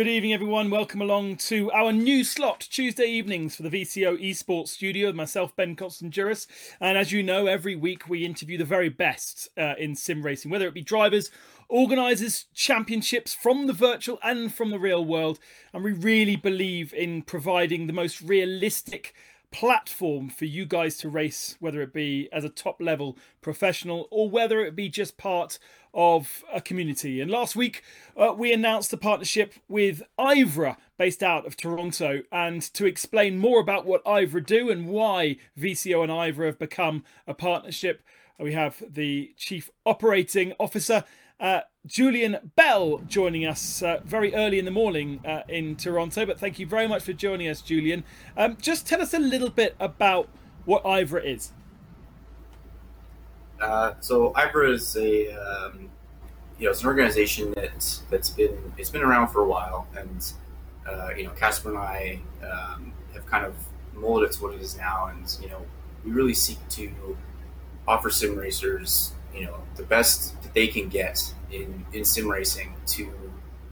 Good evening, everyone. Welcome along to our new slot, Tuesday evenings for the VCO Esports Studio. Myself, Ben Constanduros, and as you know, every week we interview the very best uh, in sim racing, whether it be drivers, organisers, championships from the virtual and from the real world. And we really believe in providing the most realistic platform for you guys to race, whether it be as a top level professional or whether it be just part of a community. And last week, uh, we announced a partnership with Ivra, based out of Toronto. And to explain more about what Ivra do and why VCO and Ivra have become a partnership, we have the Chief Operating Officer. Uh, Julian Bell joining us uh, very early in the morning uh, in Toronto, but thank you very much for joining us, Julian. Um, just tell us a little bit about what Ivra is. Uh, so Ivra is a um, you know it's an organization that that's been it's been around for a while, and uh, you know Casper and I um, have kind of molded it to what it is now, and you know we really seek to offer sim racers you know the best that they can get in in sim racing to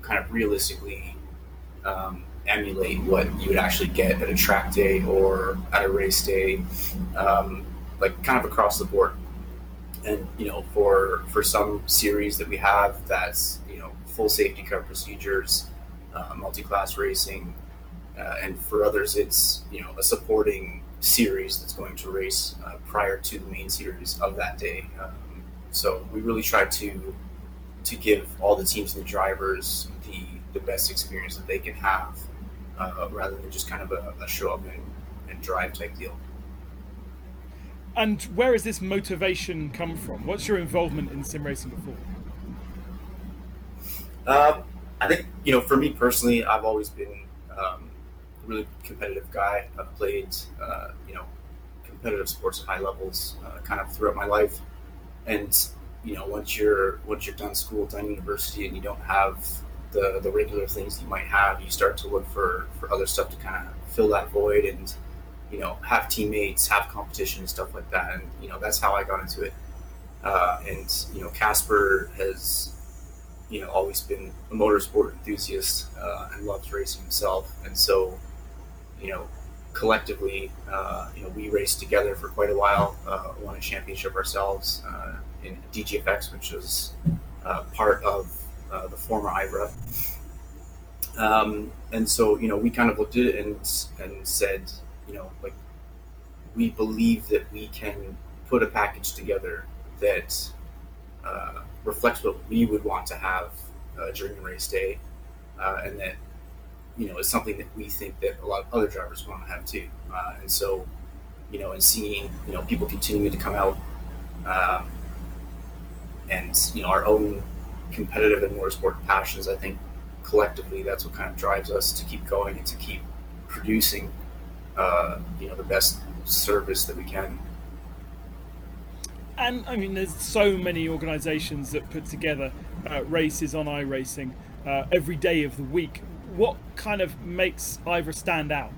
kind of realistically um, emulate what you would actually get at a track day or at a race day, um, like kind of across the board. And you know for for some series that we have that's you know full safety car procedures uh, multi-class racing uh, and for others it's you know a supporting series that's going to race uh, prior to the main series of that day. Um, so we really try to to give all the teams and the drivers the the best experience that they can have uh, rather than just kind of a, a show up and, and drive type deal and where has this motivation come from? What's your involvement in sim racing before? Um, I think you know, for me personally, I've always been um, a really competitive guy. I've played, uh, you know, competitive sports at high levels, uh, kind of throughout my life. And you know, once you're once you're done school, done university, and you don't have the the regular things you might have, you start to look for for other stuff to kind of fill that void and you know, have teammates, have competition, and stuff like that. And you know, that's how I got into it. Uh, and you know, Casper has you know always been a motorsport enthusiast uh, and loves racing himself. And so, you know, collectively, uh, you know, we raced together for quite a while. Uh, won a championship ourselves uh, in DGFX, which was uh, part of the former Ivra. Um, and so, you know, we kind of looked at it and and said, you know, like we believe that we can put a package together that uh, reflects what we would want to have uh, during race day, uh, and that you know is something that we think that a lot of other drivers want to have too. Uh, and so, you know, and seeing you know people continuing to come out, um, and you know our own competitive and motorsport passions, I think collectively that's what kind of drives us to keep going and to keep producing uh, you know the best service that we can. And I mean, there's so many organisations that put together uh, races on iRacing uh, every day of the week. What kind of makes Ivra stand out?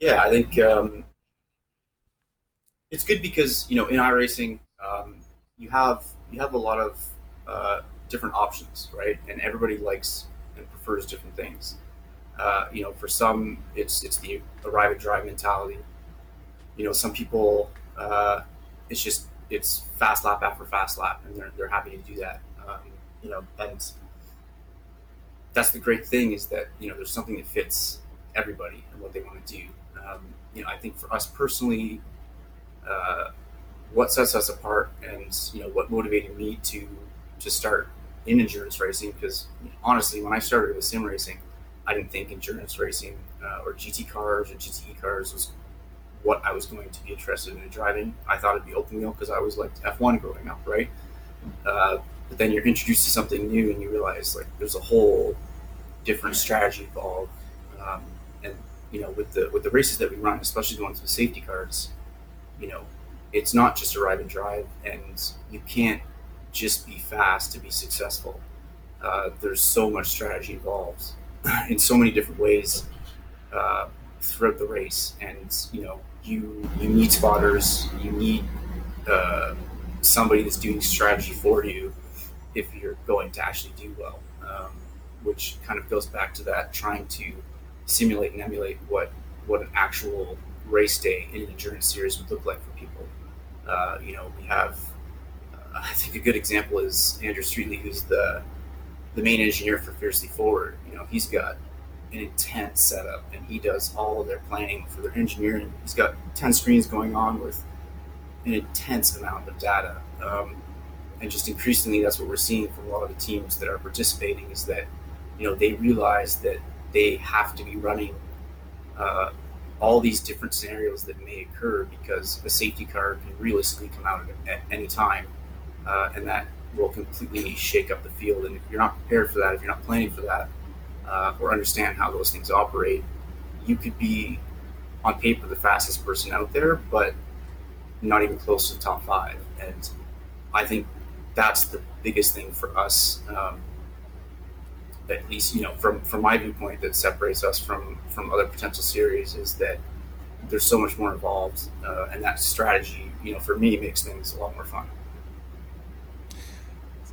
Yeah, I think um, it's good because you know in iRacing um, you have you have a lot of uh, different options, right? And everybody likes and prefers different things. Uh, you know, for some, it's it's the arrive and drive mentality. You know, some people, uh, it's just it's fast lap after fast lap, and they're they're happy to do that. Um, you know, and that's the great thing is that you know there's something that fits everybody and what they want to do. Um, you know, I think for us personally, uh, what sets us apart, and you know, what motivated me to to start in endurance racing, because honestly, when I started with sim racing, I didn't think endurance racing uh, or GT cars or GTE cars was what I was going to be interested in driving. I thought it'd be open wheel because I was like F1 growing up, right? Uh, but then you're introduced to something new and you realize like there's a whole different strategy involved. Um, and you know, with the with the races that we run, especially the ones with safety cars, you know, it's not just arrive and drive, and you can't just be fast to be successful. Uh, there's so much strategy involved in so many different ways uh, throughout the race. And you know, you you need spotters, you need uh, somebody that's doing strategy for you, if you're going to actually do well, um, which kind of goes back to that trying to simulate and emulate what what an actual race day in an endurance series would look like for people. Uh, you know, we have uh, I think a good example is Andrew Streetley, who's the the main engineer for Fiercely Forward. You know, he's got an intense setup, and he does all of their planning for their engineering. He's got ten screens going on with an intense amount of data. Um, and just increasingly, that's what we're seeing from a lot of the teams that are participating is that you know they realize that they have to be running uh, all these different scenarios that may occur because a safety car can realistically come out at, any time, uh, and that will completely shake up the field. And if you're not prepared for that, if you're not planning for that, uh, or understand how those things operate, you could be on paper the fastest person out there, but not even close to the top five. And I think that's the biggest thing for us. Um, at least, you know, from from my viewpoint, that separates us from from other potential series is that there's so much more involved, uh, and that strategy, you know, for me makes things a lot more fun.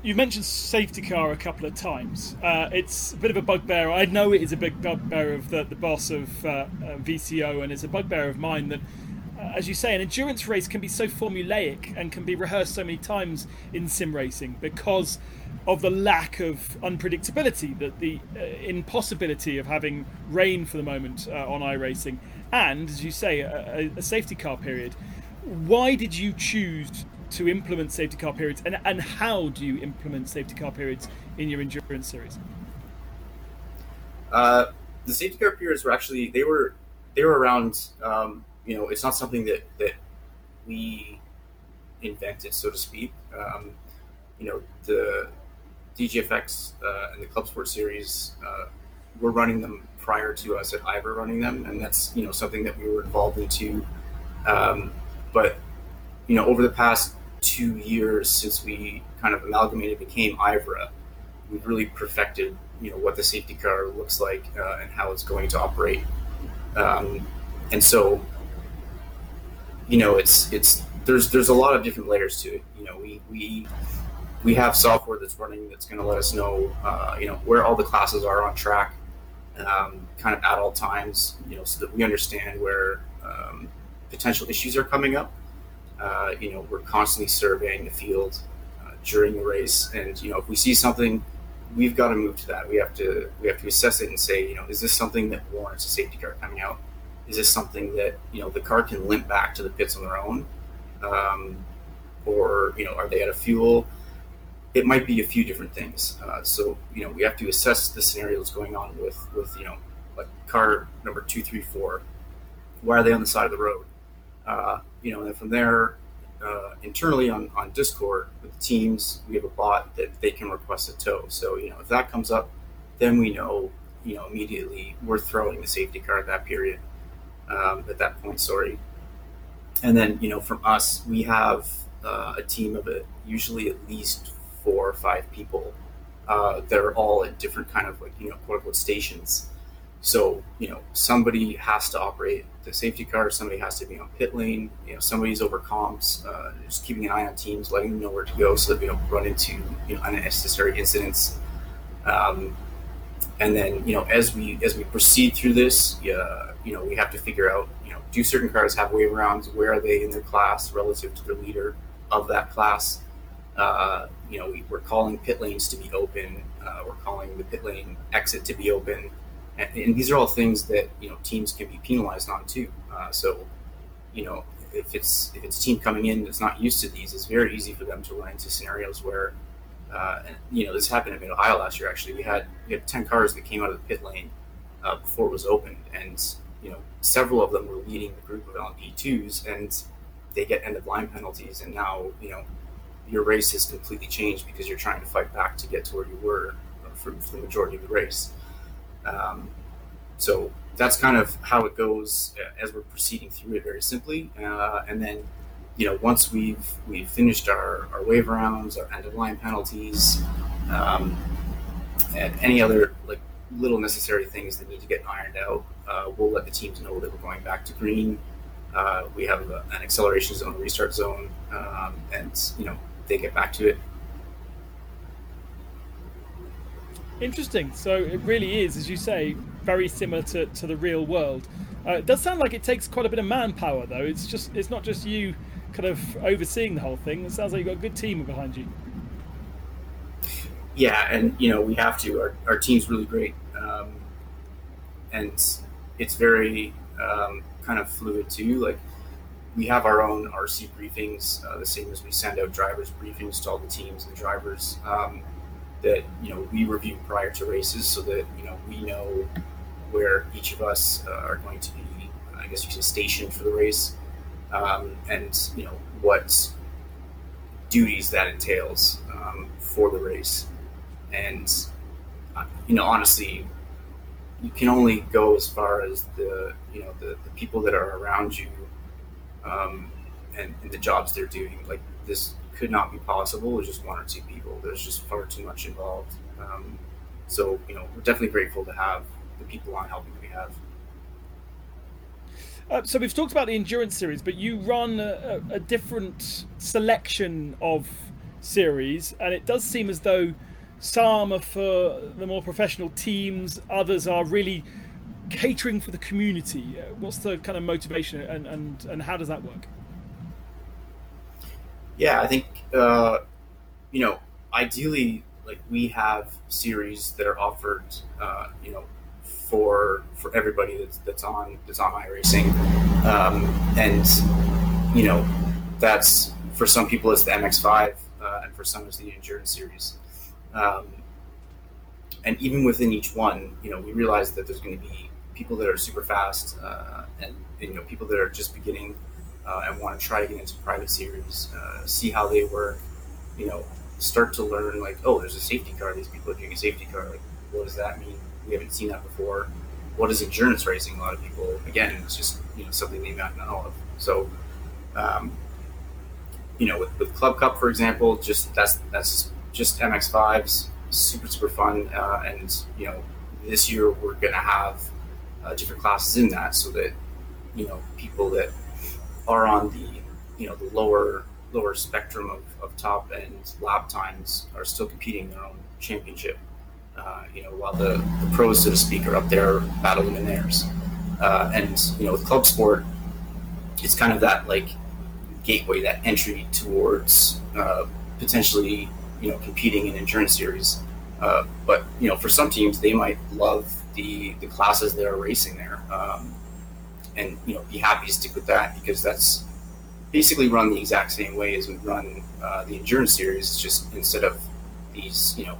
You mentioned safety car a couple of times. Uh, it's a bit of a bugbear. I know it is a big bugbear of the, the boss of uh, uh VCO, and it's a bugbear of mine that uh, as you say, an endurance race can be so formulaic and can be rehearsed so many times in sim racing because of the lack of unpredictability, that the uh, impossibility of having rain for the moment uh, on iRacing, and as you say, a, a, safety car period. Why did you choose to implement safety car periods, and, and how do you implement safety car periods in your endurance series? Uh, the safety car periods were actually they were they were around um, you know, it's not something that that we invented, so to speak. Um, you know, the DGFX uh, and the Club Sport series, uh, we're running them prior to us at IVRA running them, and that's you know something that we were involved into. Um, but you know, over the past two years since we kind of amalgamated, became IVRA, we've really perfected you know what the safety car looks like uh, and how it's going to operate. Um, and so you know, it's it's there's there's a lot of different layers to it. You know, we we we have software that's running that's going to let us know, uh, you know, where all the classes are on track, um, kind of at all times. You know, so that we understand where um, potential issues are coming up. Uh, you know, we're constantly surveying the field uh, during the race, and you know, if we see something, we've got to move to that. We have to we have to assess it and say, you know, is this something that warrants a safety car coming out? is this something that you know the car can limp back to the pits on their own, um, or you know are they out of fuel? It might be a few different things. Uh, so you know we have to assess the scenario that's going on with with you know like car number two, three, four. Why are they on the side of the road? Uh, you know, and then from there, uh, internally on, on Discord with the teams, we have a bot that they can request a tow. So, you know, if that comes up, then we know, you know, immediately we're throwing the safety car at that period um, at that point. Sorry. And then you know from us, we have uh, a team of it, usually at least four or five people. Uh, that are all at different kind of like you know quote unquote stations. So you know somebody has to operate the safety car, somebody has to be on pit lane. You know somebody's over comms, uh, just keeping an eye on teams, letting them know where to go so that we don't run into you know unnecessary incidents. Um, and then you know as we as we proceed through this, uh, you know, we have to figure out, you know, do certain cars have wave rounds? Where are they in their class relative to the leader of that class? Uh, you know, we, are calling pit lanes to be open. Uh, we're calling the pit lane exit to be open. And, and, these are all things that, you know, teams can be penalized on too. Uh, so, you know, if it's if it's a team coming in that's not used to these, it's very easy for them to run into scenarios where, uh, and, you know, this happened in Mid Ohio last year. Actually, we had we had ten cars that came out of the pit lane uh, before it was opened, and you know, several of them were leading the group of LMP2s, and they get end of line penalties. And now, you know, your race has completely changed because you're trying to fight back to get to where you were for, for the majority of the race. Um, so that's kind of how it goes as we're proceeding through it very simply. Uh, and then, you know, once we've we've finished our, our wave rounds, our end of line penalties, um, and any other like little necessary things that need to get ironed out, uh, we'll let the teams know that we're going back to green. Uh, we have a, an acceleration zone, restart zone, um, and you know they get back to it. Interesting. So it really is, as you say, very similar to, to the real world. Uh, it does sound like it takes quite a bit of manpower, though. It's just it's not just you kind of overseeing the whole thing. It sounds like you've got a good team behind you. Yeah, and you know we have to. Our, our team's really great, um, and it's very um, kind of fluid too. Like we have our own RC briefings, uh, the same as we send out drivers briefings to all the teams and drivers um, that you know we review prior to races, so that you know we know where each of us uh, are going to be. I guess you say stationed for the race, um, and you know what duties that entails um, for the race, and uh, you know honestly you can only go as far as the you know the, the people that are around you um, and, and, the jobs they're doing like this could not be possible with just one or two people. There's just far too much involved. Um, so you know we're definitely grateful to have the people on helping that we have. Uh, so we've talked about the endurance series but you run a, a different selection of series and it does seem as though some are for the more professional teams, others are really catering for the community. Uh, what's the kind of motivation and, and, and how does that work? Yeah, I think, uh, you know, ideally, like we have series that are offered, uh, you know, for for everybody that's that's on that's on iRacing, um, and you know, that's for some people it's the MX5, uh, and for some it's the endurance series. Um, and even within each one, you know, we realize that there's going to be people that are super fast uh, and, you know people that are just beginning uh, and want to try to get into private series, uh, see how they work. You know, start to learn like, oh, there's a safety car. These people are doing a safety car. Like, what does that mean? We haven't seen that before. What is endurance racing? A lot of people, again, it's just you know something they might not know of. So, um, you know, with, with Club Cup, for example, just that's that's just MX5s, super super fun, uh, and you know this year we're gonna have uh, different classes in that so that you know people that are on the you know the lower lower spectrum of, of top end lap times are still competing in their own championship. Uh, you know, while the, the pros, so to speak, are up there battling in theirs. Uh, and you know, with club sport, it's kind of that like gateway, that entry towards uh, potentially you know competing in endurance series. Uh, but you know, for some teams, they might love the the classes that are racing there, um, and you know, be happy to stick with that because that's basically run the exact same way as we run uh, the endurance series. It's just instead of these you know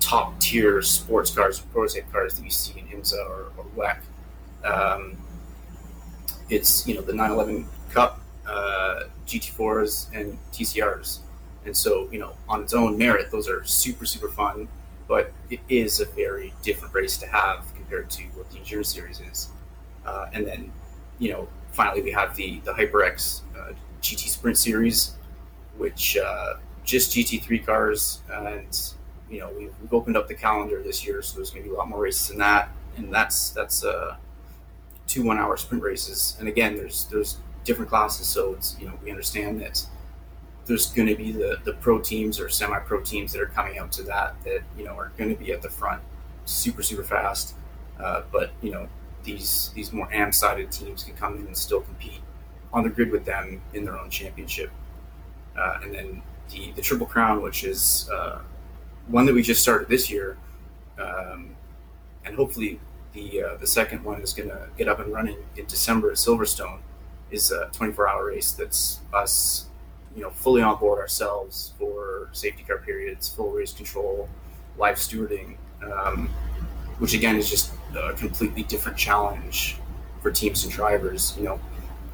top tier sports cars prototype cars that you see in IMSA or, or WEC. Um, it's you know the 911 Cup, uh, GT4s, and TCRs. And so, you know, on its own merit, those are super, super fun, but it is a very different race to have compared to what the Endurance Series is. Uh, and then, you know, finally we have the, the HyperX uh, GT Sprint Series, which uh, just GT3 cars. And, you know, we've, we've, opened up the calendar this year, so there's going to be a lot more races in that. And that's, that's uh, two one hour sprint races. And again, there's, there's different classes. So it's, you know, we understand that there's going to be the, the pro teams or semi pro teams that are coming out to that that you know are going to be at the front super super fast. Uh, but you know these these more am sided teams can come in and still compete on the grid with them in their own championship. Uh, and then the the triple crown which is uh, one that we just started this year um, and hopefully the uh, the second one is going to get up and running in December at Silverstone is a 24 hour race that's us you know fully on board ourselves for safety car periods, full race control, live stewarding, um, which again is just a completely different challenge for teams and drivers. You know,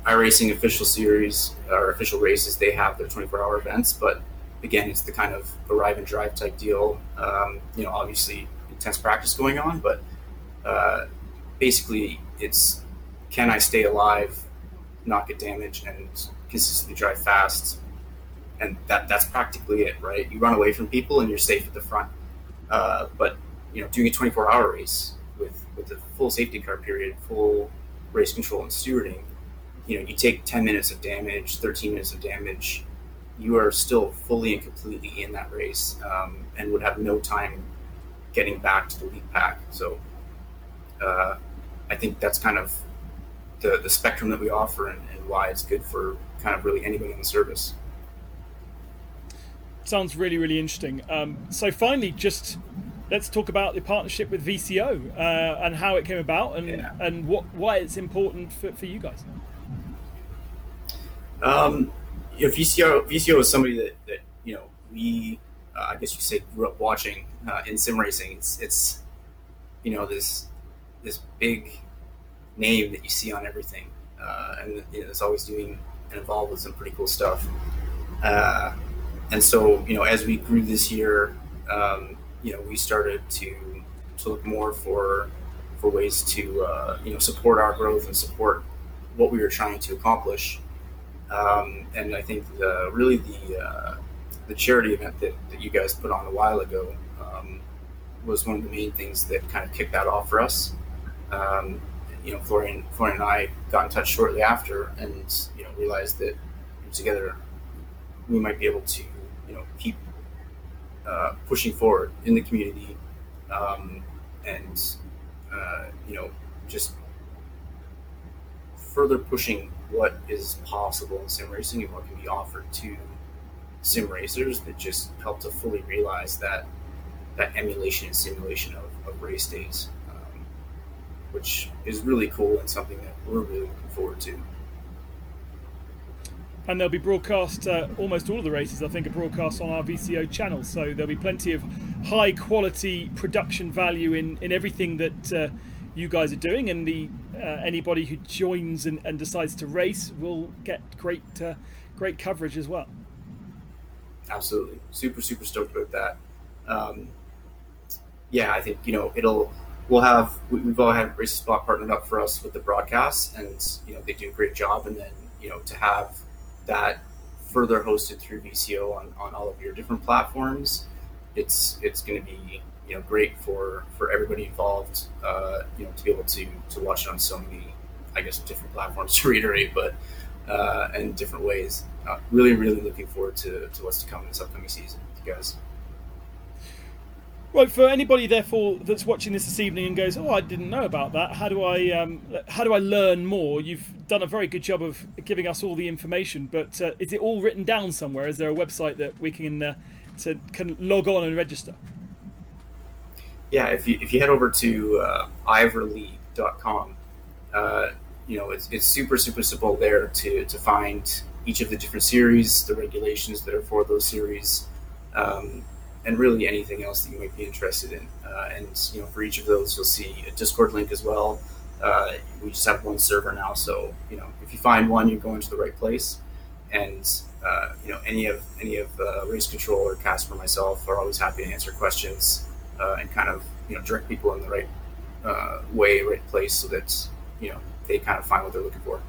iRacing official series or official races they have their 24 hour events, but again it's the kind of arrive and drive type deal. Um, you know, obviously intense practice going on, but uh, basically it's can I stay alive, not get damaged, and consistently drive fast and that that's practically it, right? You run away from people and you're safe at the front. Uh, but you know, doing a 24 hour race with with a full safety car period, full race control and stewarding, you know, you take 10 minutes of damage, 13 minutes of damage, you are still fully and completely in that race, um, and would have no time getting back to the lead pack. So uh, I think that's kind of the, the spectrum that we offer and, and why it's good for kind of really anybody in the service. Sounds really, really interesting. Um, so finally, just let's talk about the partnership with VCO uh, and how it came about and, yeah. and what why it's important for, for you guys. Um, you know, VCO VCO is somebody that, that you know we uh, I guess you say grew up watching uh, in sim racing. It's it's you know this this big name that you see on everything, uh, and you know, it's always doing and involved with some pretty cool stuff. Uh, and so you know, as we grew this year, um, you know, we started to to look more for for ways to uh, you know support our growth and support what we were trying to accomplish. Um, and I think the really the uh, the charity event that, that you guys put on a while ago um, was one of the main things that kind of kicked that off for us. Um, you know, Florian, Florian and I got in touch shortly after, and you know, realized that together we might be able to, you know, keep uh, pushing forward in the community, um, and uh, you know, just further pushing what is possible in sim racing and what can be offered to sim racers that just help to fully realize that that emulation and simulation of, of race days, um, which is really cool and something that we're really looking forward to. And they'll be broadcast, uh, almost all of the races, I think, are broadcast on our VCO channel. So there'll be plenty of high quality production value in, in everything that uh, you guys are doing. And the uh, anybody who joins and, and, decides to race will get great, uh, great coverage as well absolutely. Super, super stoked about that. Um, yeah, I think you know it'll. We'll have we, have all had Race Spot partnered up for us with the broadcast, and you know they do a great job. And then you know to have that further hosted through VCO on, on all of your different platforms, it's it's going to be you know great for for everybody involved. Uh, you know to be able to to watch it on so many, I guess, different platforms to reiterate, but uh, in different ways. Uh, really, really looking forward to, to what's to come in this upcoming season you guys. Right, for anybody therefore that's watching this this evening and goes, "Oh, I didn't know about that. How do I um, how do I learn more?" You've done a very good job of giving us all the information, but uh, is it all written down somewhere? Is there a website that we can uh, to, can log on and register? Yeah, if you if you head over to uh, uh, you know, it's, it's super, super simple there to, to find each of the different series, the regulations that are for those series, um, and really anything else that you might be interested in. Uh, and, you know, for each of those, you'll see a Discord link as well. Uh, we just have one server now. So, you know, if you find one, you're going to the right place. And, uh, you know, any of, any of uh, Race Control or Casper myself are always happy to answer questions uh, and kind of, you know, direct people in the right uh, way, right place so that, you know, they kind of find what they're looking for.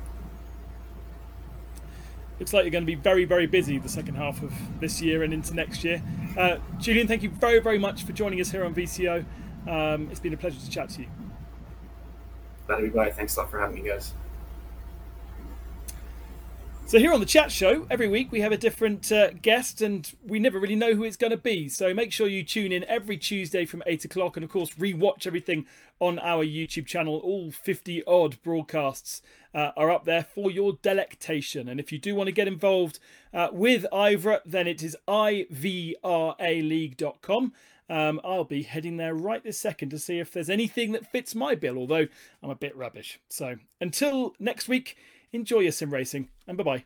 Looks like you're going to be very, very busy the second half of this year and into next year. Uh, Julian, thank you very, very much for joining us here on VCO. Um, it's been a pleasure to chat to you. Glad to be by. Thanks a lot for having me, guys. So here on the chat show, every week we have a different uh, guest, and we never really know who it's going to be. So make sure you tune in every Tuesday from eight o'clock, and of course rewatch everything on our YouTube channel. All fifty odd broadcasts uh, are up there for your delectation. And if you do want to get involved uh, with Ivra, then it is ivraleague.com. Um, I'll be heading there right this second to see if there's anything that fits my bill, although I'm a bit rubbish. So until next week enjoy your sim racing, and bye bye.